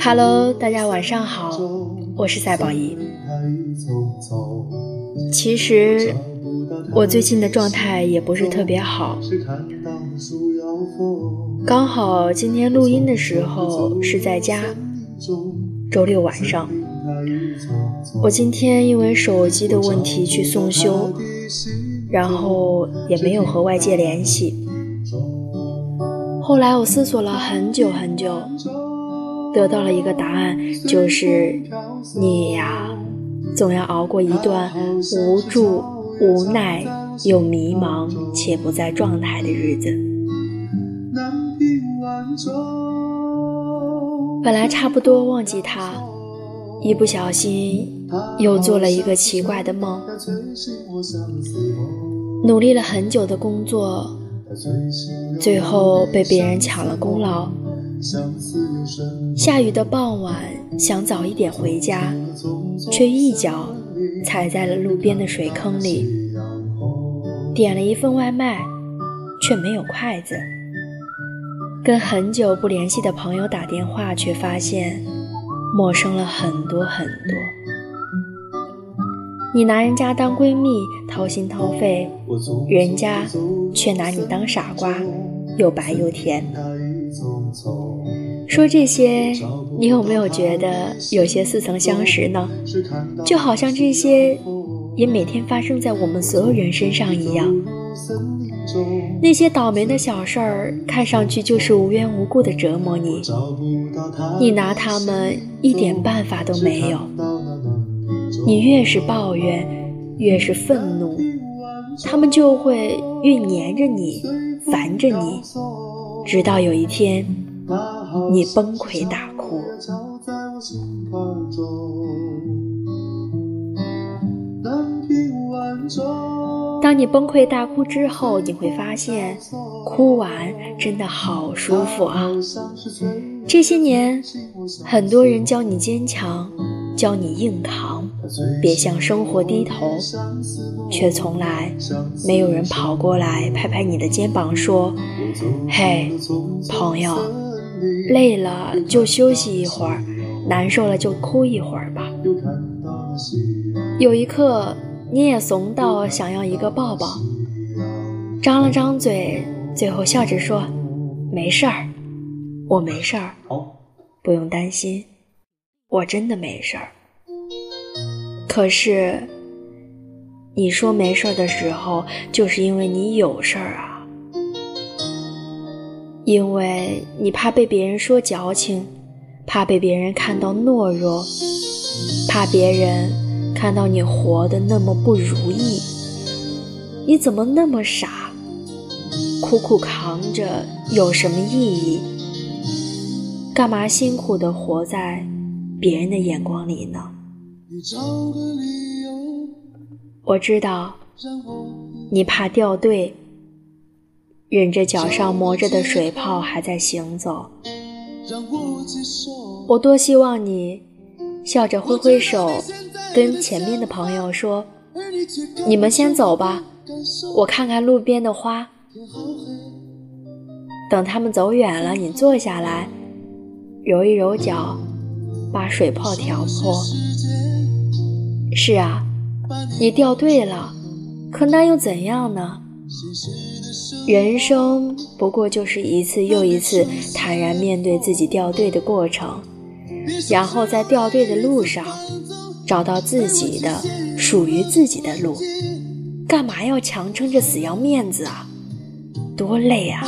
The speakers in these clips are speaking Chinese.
Hello，大家晚上好，我是赛宝仪。其实我最近的状态也不是特别好，刚好今天录音的时候是在家，周六晚上。我今天因为手机的问题去送修，然后也没有和外界联系。后来我思索了很久很久，得到了一个答案，就是你呀，总要熬过一段无助、无奈又迷茫且不在状态的日子。本来差不多忘记他。一不小心又做了一个奇怪的梦，努力了很久的工作，最后被别人抢了功劳。下雨的傍晚，想早一点回家，却一脚踩在了路边的水坑里。点了一份外卖，却没有筷子。跟很久不联系的朋友打电话，却发现。陌生了很多很多，你拿人家当闺蜜掏心掏肺，人家却拿你当傻瓜，又白又甜。说这些，你有没有觉得有些似曾相识呢？就好像这些也每天发生在我们所有人身上一样。那些倒霉的小事儿，看上去就是无缘无故的折磨你，你拿他们一点办法都没有。你越是抱怨，越是愤怒，他们就会越黏着你，烦着你，直到有一天，你崩溃大哭。当你崩溃大哭之后，你会发现，哭完真的好舒服啊！这些年，很多人教你坚强，教你硬扛，别向生活低头，却从来没有人跑过来拍拍你的肩膀说：“嘿，朋友，累了就休息一会儿，难受了就哭一会儿吧。”有一刻。你也怂到想要一个抱抱，张了张嘴，最后笑着说：“没事儿，我没事儿，不用担心，我真的没事儿。”可是，你说没事儿的时候，就是因为你有事儿啊，因为你怕被别人说矫情，怕被别人看到懦弱，怕别人。看到你活得那么不如意，你怎么那么傻？苦苦扛着有什么意义？干嘛辛苦的活在别人的眼光里呢？我知道，你怕掉队，忍着脚上磨着的水泡还在行走。我多希望你笑着挥挥手。跟前面的朋友说：“你们先走吧，我看看路边的花。等他们走远了，你坐下来，揉一揉脚，把水泡调破。是啊，你掉队了，可那又怎样呢？人生不过就是一次又一次坦然面对自己掉队的过程，然后在掉队的路上。”找到自己的属于自己的路，干嘛要强撑着死要面子啊？多累啊！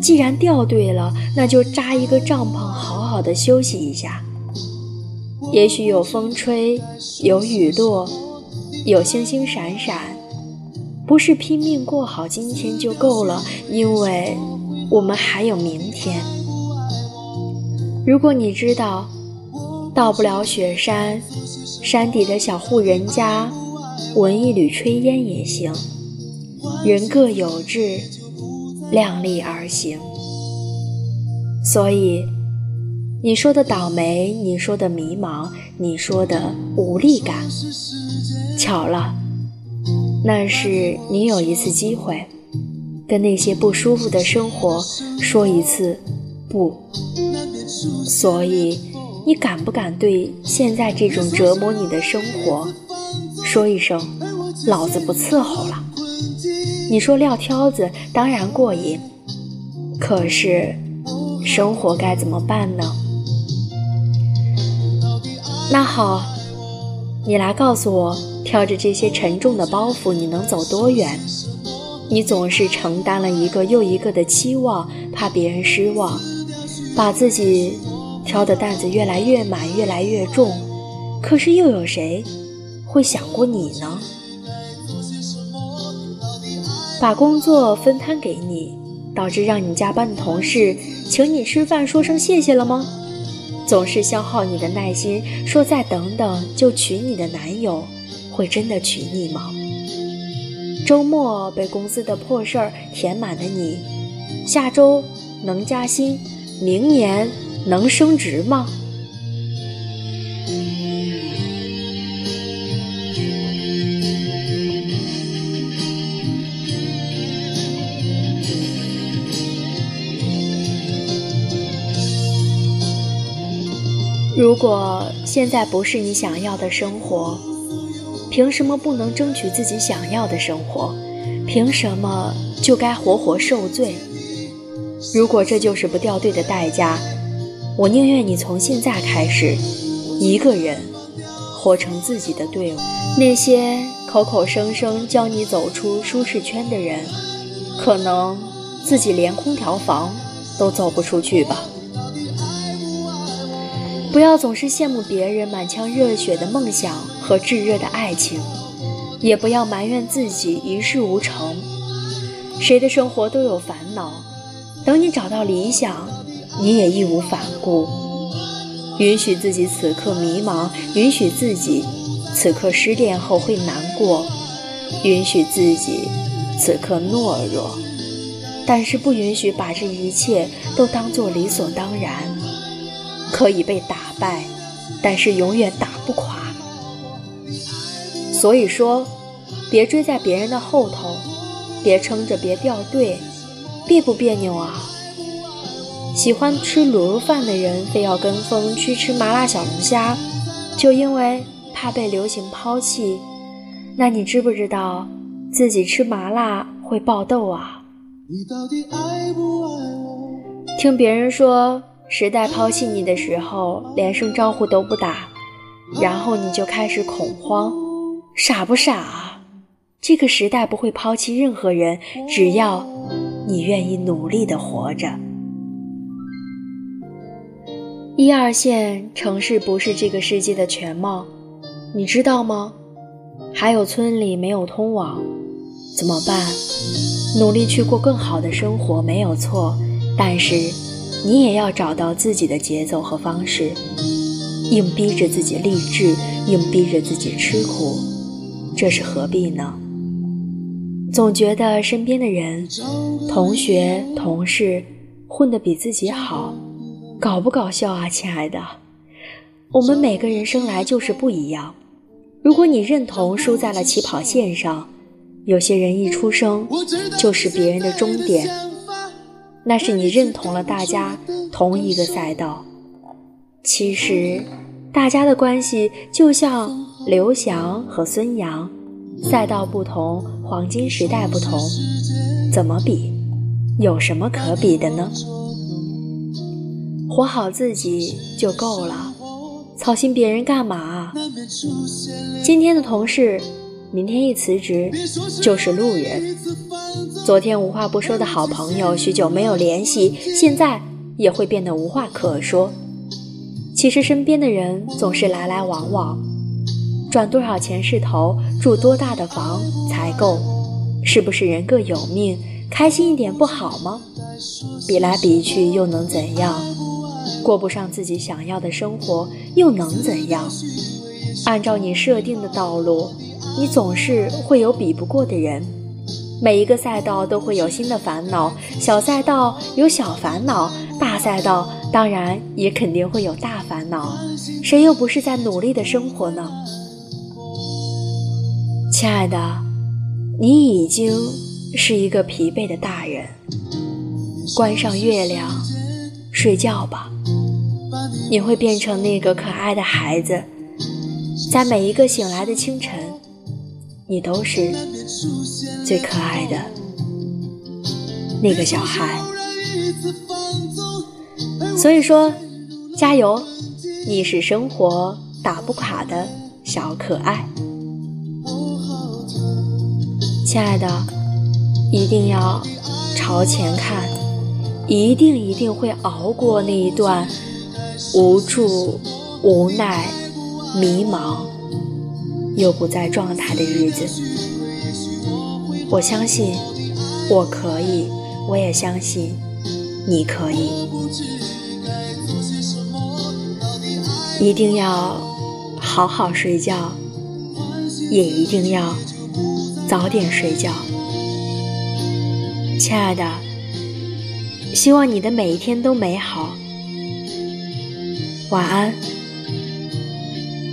既然掉队了，那就扎一个帐篷，好好的休息一下。也许有风吹，有雨落，有星星闪闪，不是拼命过好今天就够了，因为我们还有明天。如果你知道。到不了雪山，山底的小户人家，闻一缕炊烟也行。人各有志，量力而行。所以，你说的倒霉，你说的迷茫，你说的无力感，巧了，那是你有一次机会，跟那些不舒服的生活说一次不。所以，你敢不敢对现在这种折磨你的生活说一声“老子不伺候了”？你说撂挑子当然过瘾，可是生活该怎么办呢？那好，你来告诉我，挑着这些沉重的包袱，你能走多远？你总是承担了一个又一个的期望，怕别人失望，把自己挑的担子越来越满，越来越重。可是又有谁会想过你呢？把工作分摊给你，导致让你加班的同事请你吃饭说声谢谢了吗？总是消耗你的耐心，说再等等就娶你的男友，会真的娶你吗？周末被公司的破事儿填满的你，下周能加薪，明年能升职吗？如果现在不是你想要的生活，凭什么不能争取自己想要的生活？凭什么就该活活受罪？如果这就是不掉队的代价，我宁愿你从现在开始，一个人活成自己的队伍。那些口口声声教你走出舒适圈的人，可能自己连空调房都走不出去吧。不要总是羡慕别人满腔热血的梦想和炙热的爱情，也不要埋怨自己一事无成。谁的生活都有烦恼，等你找到理想，你也义无反顾。允许自己此刻迷茫，允许自己此刻失恋后会难过，允许自己此刻懦弱，但是不允许把这一切都当做理所当然。可以被打败，但是永远打不垮。所以说，别追在别人的后头，别撑着，别掉队，别不别扭啊！喜欢吃卤肉饭的人非要跟风去吃麻辣小龙虾，就因为怕被流行抛弃。那你知不知道自己吃麻辣会爆痘啊？听别人说。时代抛弃你的时候，连声招呼都不打，然后你就开始恐慌，傻不傻啊？这个时代不会抛弃任何人，只要你愿意努力的活着。一二线城市不是这个世界的全貌，你知道吗？还有村里没有通网，怎么办？努力去过更好的生活没有错，但是。你也要找到自己的节奏和方式，硬逼着自己励志，硬逼着自己吃苦，这是何必呢？总觉得身边的人、同学、同事混得比自己好，搞不搞笑啊，亲爱的？我们每个人生来就是不一样。如果你认同输在了起跑线上，有些人一出生就是别人的终点。那是你认同了大家同一个赛道，其实大家的关系就像刘翔和孙杨，赛道不同，黄金时代不同，怎么比？有什么可比的呢？活好自己就够了，操心别人干嘛？今天的同事，明天一辞职就是路人。昨天无话不说的好朋友，许久没有联系，现在也会变得无话可说。其实身边的人总是来来往往，赚多少钱是头，住多大的房才够？是不是人各有命？开心一点不好吗？比来比去又能怎样？过不上自己想要的生活又能怎样？按照你设定的道路，你总是会有比不过的人。每一个赛道都会有新的烦恼，小赛道有小烦恼，大赛道当然也肯定会有大烦恼。谁又不是在努力的生活呢？亲爱的，你已经是一个疲惫的大人，关上月亮，睡觉吧。你会变成那个可爱的孩子，在每一个醒来的清晨，你都是最可爱的那个小孩。所以说，加油！你是生活打不垮的小可爱。亲爱的，一定要朝前看，一定一定会熬过那一段无助、无奈、迷茫又不在状态的日子。我相信我可以，我也相信你可以。一定要好好睡觉，也一定要。早点睡觉，亲爱的。希望你的每一天都美好。晚安，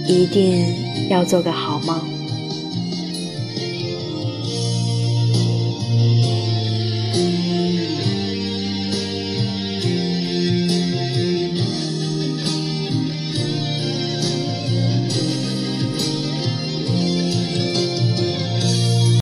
一定要做个好梦。